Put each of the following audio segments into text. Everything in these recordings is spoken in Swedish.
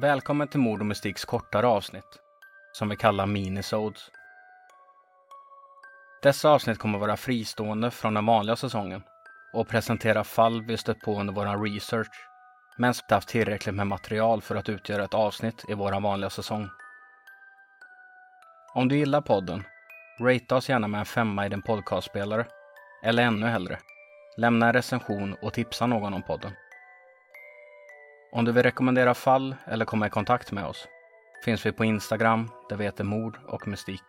Välkommen till Mord och Mystiks kortare avsnitt, som vi kallar minisodes. Dessa avsnitt kommer vara fristående från den vanliga säsongen och presentera fall vi stött på under vår research, men som inte haft tillräckligt med material för att utgöra ett avsnitt i vår vanliga säsong. Om du gillar podden, rate oss gärna med en femma i din podcastspelare, eller ännu hellre, lämna en recension och tipsa någon om podden. Om du vill rekommendera fall eller komma i kontakt med oss finns vi på Instagram där vi heter Mord och Mystik.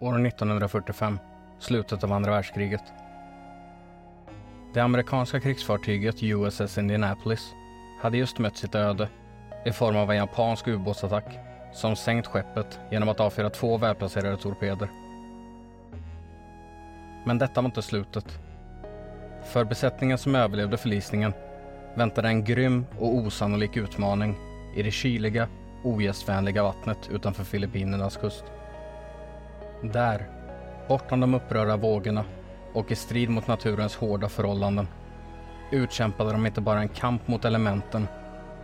År 1945, slutet av andra världskriget. Det amerikanska krigsfartyget USS Indianapolis hade just mött sitt öde i form av en japansk ubåtsattack som sänkt skeppet genom att avfyra två välplacerade torpeder. Men detta var inte slutet. För besättningen som överlevde förlisningen väntade en grym och osannolik utmaning i det kyliga, ogästvänliga vattnet utanför Filippinernas kust. Där, bortom de upprörda vågorna och i strid mot naturens hårda förhållanden utkämpade de inte bara en kamp mot elementen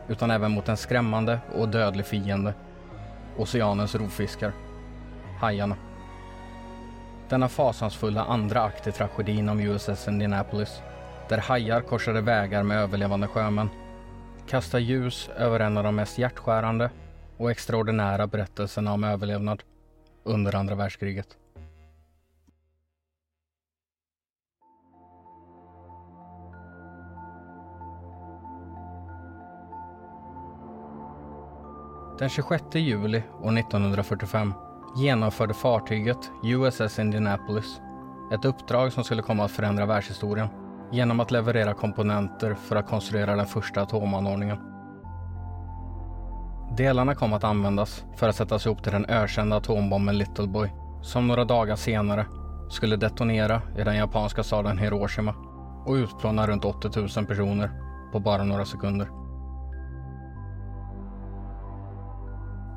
utan även mot en skrämmande och dödlig fiende. Oceanens rovfiskar. Hajarna. Denna fasansfulla andra akt i tragedin om USS Indianapolis, där hajar korsade vägar med överlevande sjömän, kastar ljus över en av de mest hjärtskärande och extraordinära berättelserna om överlevnad under andra världskriget. Den 26 juli år 1945 genomförde fartyget USS Indianapolis ett uppdrag som skulle komma att förändra världshistorien genom att leverera komponenter för att konstruera den första atomanordningen. Delarna kom att användas för att sättas ihop till den ökända atombomben Little Boy som några dagar senare skulle detonera i den japanska staden Hiroshima och utplåna runt 80 000 personer på bara några sekunder.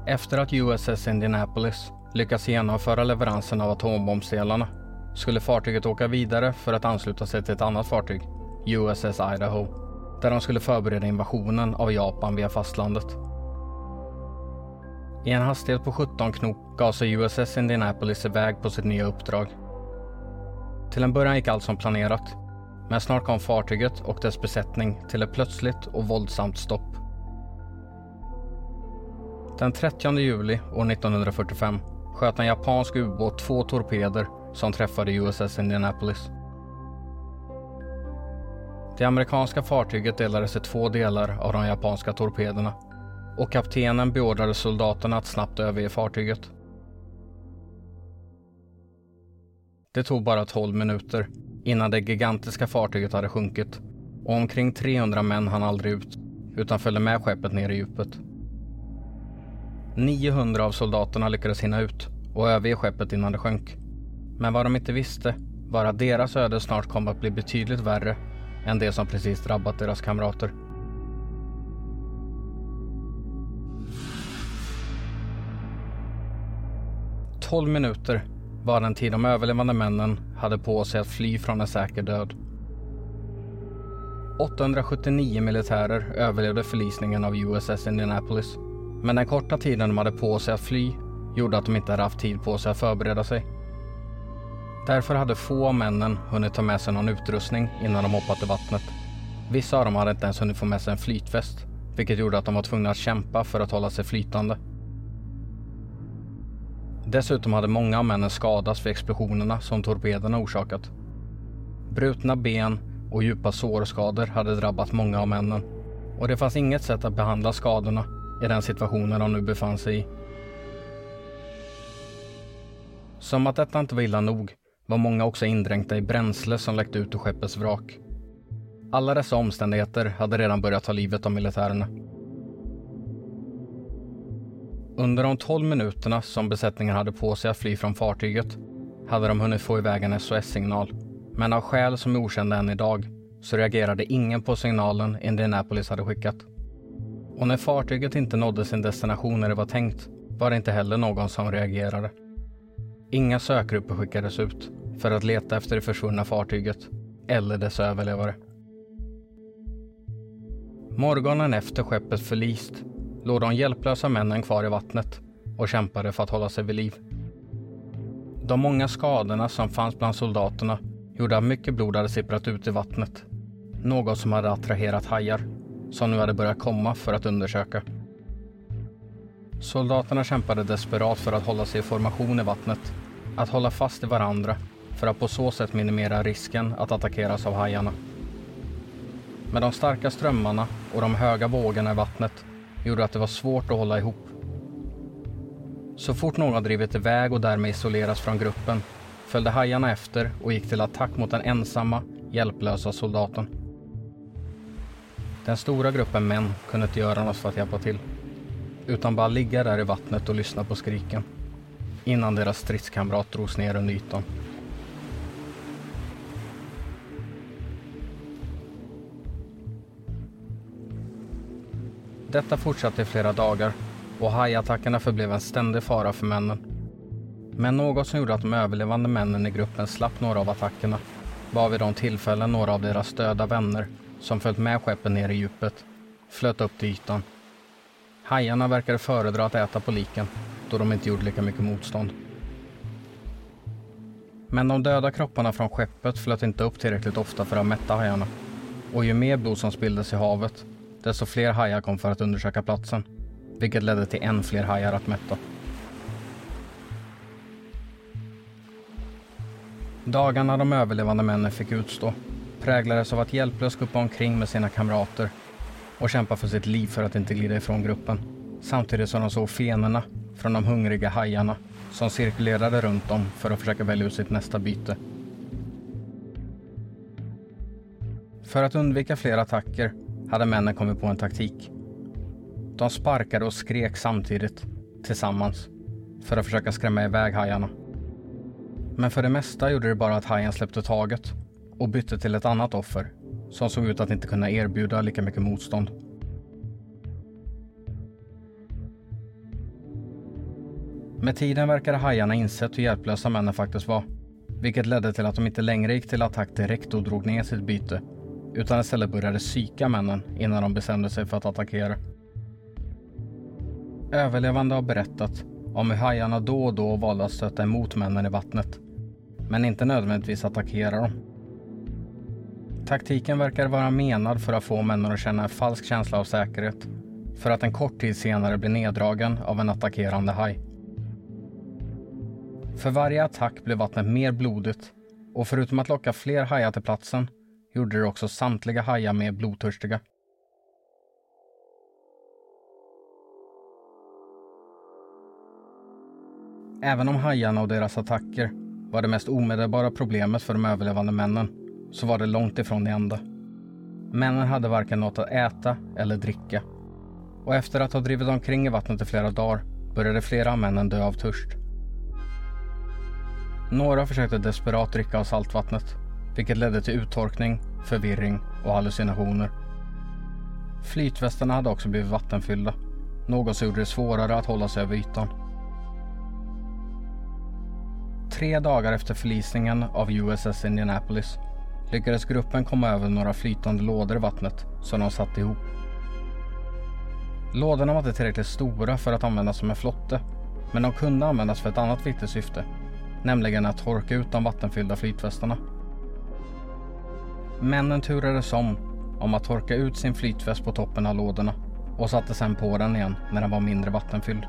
Efter att USS Indianapolis lyckats genomföra leveransen av atombombsdelarna skulle fartyget åka vidare för att ansluta sig till ett annat fartyg, USS Idaho, där de skulle förbereda invasionen av Japan via fastlandet. I en hastighet på 17 knop gav sig USS Indianapolis iväg på sitt nya uppdrag. Till en början gick allt som planerat, men snart kom fartyget och dess besättning till ett plötsligt och våldsamt stopp. Den 30 juli år 1945 sköt en japansk ubåt två torpeder som träffade USS Indianapolis. Det amerikanska fartyget delades i två delar av de japanska torpederna och kaptenen beordrade soldaterna att snabbt överge fartyget. Det tog bara 12 minuter innan det gigantiska fartyget hade sjunkit och omkring 300 män hann aldrig ut utan följde med skeppet ner i djupet. 900 av soldaterna lyckades hinna ut och överge skeppet innan det sjönk. Men vad de inte visste var att deras öde snart kom att bli betydligt värre än det som precis drabbat deras kamrater. Tolv minuter var den tid de överlevande männen hade på sig att fly från en säker död. 879 militärer överlevde förlisningen av USS Indianapolis men den korta tiden de hade på sig att fly gjorde att de inte hade haft tid på sig att förbereda sig. Därför hade få av männen hunnit ta med sig någon utrustning innan de hoppat i vattnet. Vissa av dem hade inte ens hunnit få med sig en flytväst, vilket gjorde att de var tvungna att kämpa för att hålla sig flytande. Dessutom hade många av männen skadats vid explosionerna som torpederna orsakat. Brutna ben och djupa sårskador hade drabbat många av männen och det fanns inget sätt att behandla skadorna i den situationen de nu befann sig i. Som att detta inte var illa nog var många också indränkta i bränsle som läckte ut ur skeppets vrak. Alla dessa omständigheter hade redan börjat ta livet av militärerna. Under de 12 minuterna som besättningen hade på sig att fly från fartyget hade de hunnit få iväg en SOS-signal. Men av skäl som är okända än idag så reagerade ingen på signalen Indianapolis hade skickat. Och när fartyget inte nådde sin destination när det var tänkt var det inte heller någon som reagerade. Inga sökgrupper skickades ut för att leta efter det försvunna fartyget eller dess överlevare. Morgonen efter skeppet förlist låg de hjälplösa männen kvar i vattnet och kämpade för att hålla sig vid liv. De många skadorna som fanns bland soldaterna gjorde att mycket blod hade sipprat ut i vattnet. Något som hade attraherat hajar som nu hade börjat komma för att undersöka. Soldaterna kämpade desperat för att hålla sig i formation i vattnet, att hålla fast i varandra för att på så sätt minimera risken att attackeras av hajarna. Men de starka strömmarna och de höga vågorna i vattnet gjorde att det var svårt att hålla ihop. Så fort någon drivit iväg och därmed isolerats från gruppen följde hajarna efter och gick till attack mot den ensamma, hjälplösa soldaten. Den stora gruppen män kunde inte göra något för att hjälpa till utan bara ligga där i vattnet och lyssna på skriken innan deras stridskamrat drogs ner under ytan. Detta fortsatte i flera dagar och hajattackerna förblev en ständig fara för männen. Men något som gjorde att de överlevande männen i gruppen slapp några av attackerna var vid de tillfällen några av deras döda vänner som följt med skeppen ner i djupet flöt upp till ytan. Hajarna verkade föredra att äta på liken då de inte gjorde lika mycket motstånd. Men de döda kropparna från skeppet flöt inte upp tillräckligt ofta för att mätta hajarna. Och ju mer blod som spilldes i havet, desto fler hajar kom för att undersöka platsen. Vilket ledde till än fler hajar att mätta. Dagarna de överlevande männen fick utstå präglades av att hjälplöst gå omkring med sina kamrater och kämpa för sitt liv för att inte glida ifrån gruppen. Samtidigt som de såg fenorna från de hungriga hajarna som cirkulerade runt dem för att försöka välja ut sitt nästa byte. För att undvika fler attacker hade männen kommit på en taktik. De sparkade och skrek samtidigt, tillsammans, för att försöka skrämma iväg hajarna. Men för det mesta gjorde det bara att hajen släppte taget och bytte till ett annat offer som såg ut att inte kunna erbjuda lika mycket motstånd. Med tiden verkade hajarna insett hur hjälplösa männen faktiskt var. Vilket ledde till att de inte längre gick till attack direkt och drog ner sitt byte. Utan istället började psyka männen innan de bestämde sig för att attackera. Överlevande har berättat om hur hajarna då och då valde att stöta emot männen i vattnet. Men inte nödvändigtvis attackera dem. Taktiken verkar vara menad för att få männen att känna en falsk känsla av säkerhet. För att en kort tid senare bli neddragen av en attackerande haj. För varje attack blev vattnet mer blodigt och förutom att locka fler hajar till platsen gjorde det också samtliga hajar mer blodtörstiga. Även om hajarna och deras attacker var det mest omedelbara problemet för de överlevande männen så var det långt ifrån det enda. Männen hade varken något att äta eller dricka. Och efter att ha drivit omkring i vattnet i flera dagar började flera av männen dö av törst. Några försökte desperat dricka av saltvattnet, vilket ledde till uttorkning, förvirring och hallucinationer. Flytvästarna hade också blivit vattenfyllda, något som gjorde det svårare att hålla sig över ytan. Tre dagar efter förlisningen av USS Indianapolis lyckades gruppen komma över några flytande lådor i vattnet som de satte ihop. Lådorna var inte tillräckligt stora för att användas som en flotte, men de kunde användas för ett annat viktigt syfte, nämligen att torka ut de vattenfyllda flytvästarna. Männen turades om om att torka ut sin flytväst på toppen av lådorna och satte sedan på den igen när den var mindre vattenfylld.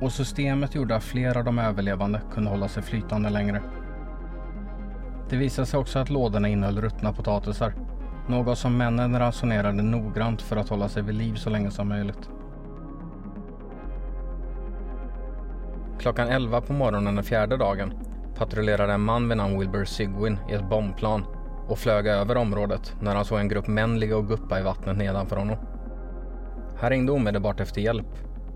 Och systemet gjorde att flera av de överlevande kunde hålla sig flytande längre. Det visade sig också att lådorna innehöll ruttna potatisar. Något som männen ransonerade noggrant för att hålla sig vid liv så länge som möjligt. Klockan 11 på morgonen den fjärde dagen patrullerade en man vid namn Wilbur Sigwin i ett bombplan och flög över området när han såg en grupp män ligga och guppa i vattnet nedanför honom. Han ringde omedelbart efter hjälp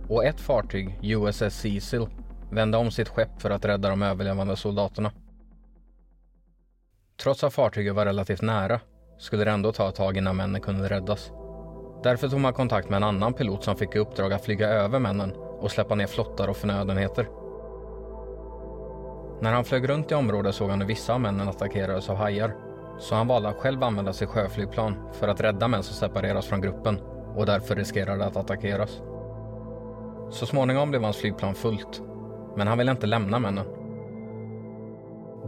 och ett fartyg, USS Cecil, vände om sitt skepp för att rädda de överlevande soldaterna. Trots att fartyget var relativt nära skulle det ändå ta ett tag innan männen kunde räddas. Därför tog man kontakt med en annan pilot som fick i uppdrag att flyga över männen och släppa ner flottar och förnödenheter. När han flög runt i området såg han hur vissa av männen attackerades av hajar. Så han valde att själv använda sitt sjöflygplan för att rädda män som separeras från gruppen och därför riskerade att attackeras. Så småningom blev hans flygplan fullt, men han ville inte lämna männen.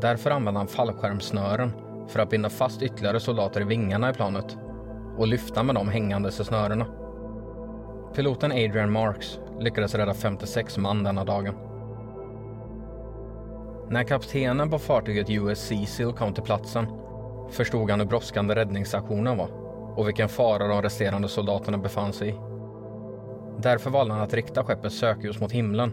Därför använde han fallskärmssnören för att binda fast ytterligare soldater i vingarna i planet och lyfta med dem hängandes i snörena. Piloten Adrian Marks lyckades rädda 56 man denna dagen. När kaptenen på fartyget US Cecil kom till platsen förstod han hur brådskande räddningsaktionen var och vilken fara de resterande soldaterna befann sig i. Därför valde han att rikta skeppets sökljus mot himlen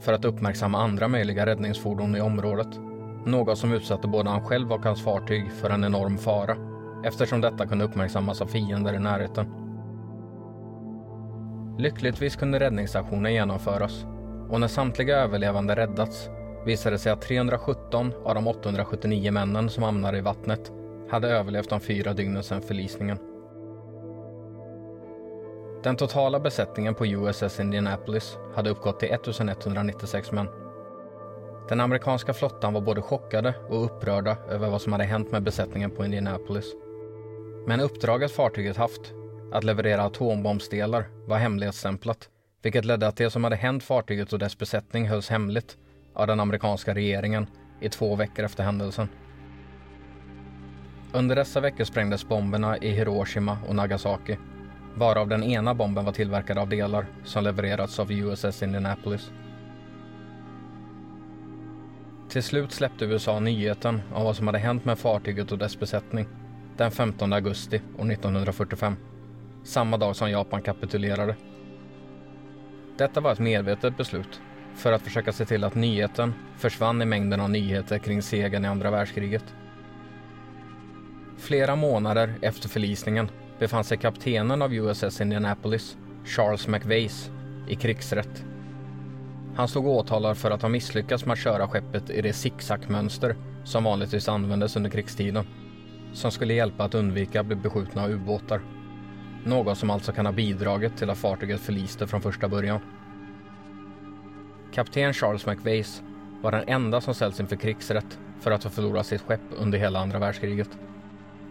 för att uppmärksamma andra möjliga räddningsfordon i området. Något som utsatte både han själv och hans fartyg för en enorm fara eftersom detta kunde uppmärksammas av fiender i närheten. Lyckligtvis kunde räddningsaktionen genomföras och när samtliga överlevande räddats visade det sig att 317 av de 879 männen som hamnade i vattnet hade överlevt de fyra dygnen sedan förlisningen. Den totala besättningen på USS Indianapolis hade uppgått till 1196 män. Den amerikanska flottan var både chockade och upprörda över vad som hade hänt med besättningen på Indianapolis. Men uppdraget fartyget haft, att leverera atombombsdelar, var hemligstämplat, vilket ledde att det som hade hänt fartyget och dess besättning hölls hemligt av den amerikanska regeringen i två veckor efter händelsen. Under dessa veckor sprängdes bomberna i Hiroshima och Nagasaki, varav den ena bomben var tillverkad av delar som levererats av USS Indianapolis. Till slut släppte USA nyheten om vad som hade hänt med fartyget och dess besättning den 15 augusti år 1945, samma dag som Japan kapitulerade. Detta var ett medvetet beslut för att försöka se till att nyheten försvann i mängden av nyheter kring segern i andra världskriget. Flera månader efter förlisningen befann sig kaptenen av USS Indianapolis, Charles McVeigh, i krigsrätt. Han stod åtalad för att ha misslyckats med att köra skeppet i det zigzagmönster som vanligtvis användes under krigstiden, som skulle hjälpa att undvika att bli beskjutna av ubåtar. Något som alltså kan ha bidragit till att fartyget förliste från första början. Kapten Charles McVeigh var den enda som ställts inför krigsrätt för att ha förlorat sitt skepp under hela andra världskriget.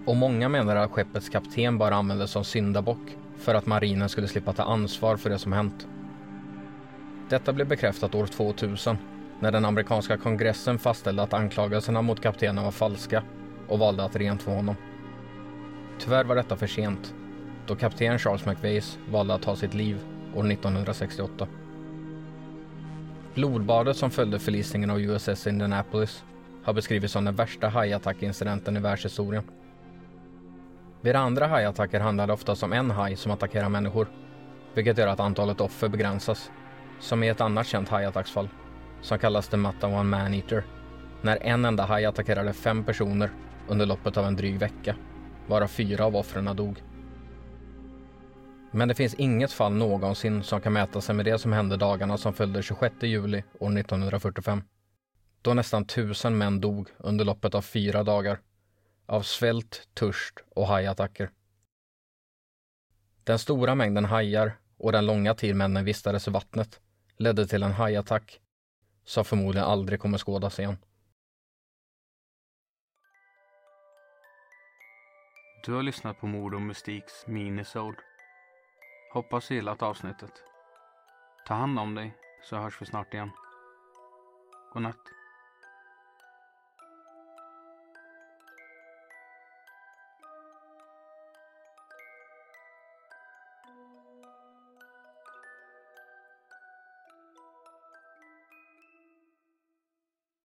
Och många menar att skeppets kapten bara användes som syndabock för att marinen skulle slippa ta ansvar för det som hänt. Detta blev bekräftat år 2000 när den amerikanska kongressen fastställde att anklagelserna mot kaptenen var falska och valde att rentvå honom. Tyvärr var detta för sent då kapten Charles McVeigh valde att ta sitt liv år 1968. Blodbadet som följde förlisningen av USS Indianapolis har beskrivits som den värsta hajattackincidenten i världshistorien. Vid andra hajattacker handlar det oftast om en haj som attackerar människor, vilket gör att antalet offer begränsas, som i ett annat känt hajattacksfall, som kallas The Matawan Man-Eater, när en enda haj attackerade fem personer under loppet av en dryg vecka, varav fyra av offren dog. Men det finns inget fall någonsin som kan mäta sig med det som hände dagarna som följde 26 juli år 1945. Då nästan tusen män dog under loppet av fyra dagar. Av svält, törst och hajattacker. Den stora mängden hajar och den långa tid männen vistades i vattnet ledde till en hajattack som förmodligen aldrig kommer skådas igen. Du har lyssnat på Mord och Mystiks minisode. Hoppas du gillat avsnittet. Ta hand om dig så hörs vi snart igen. Godnatt.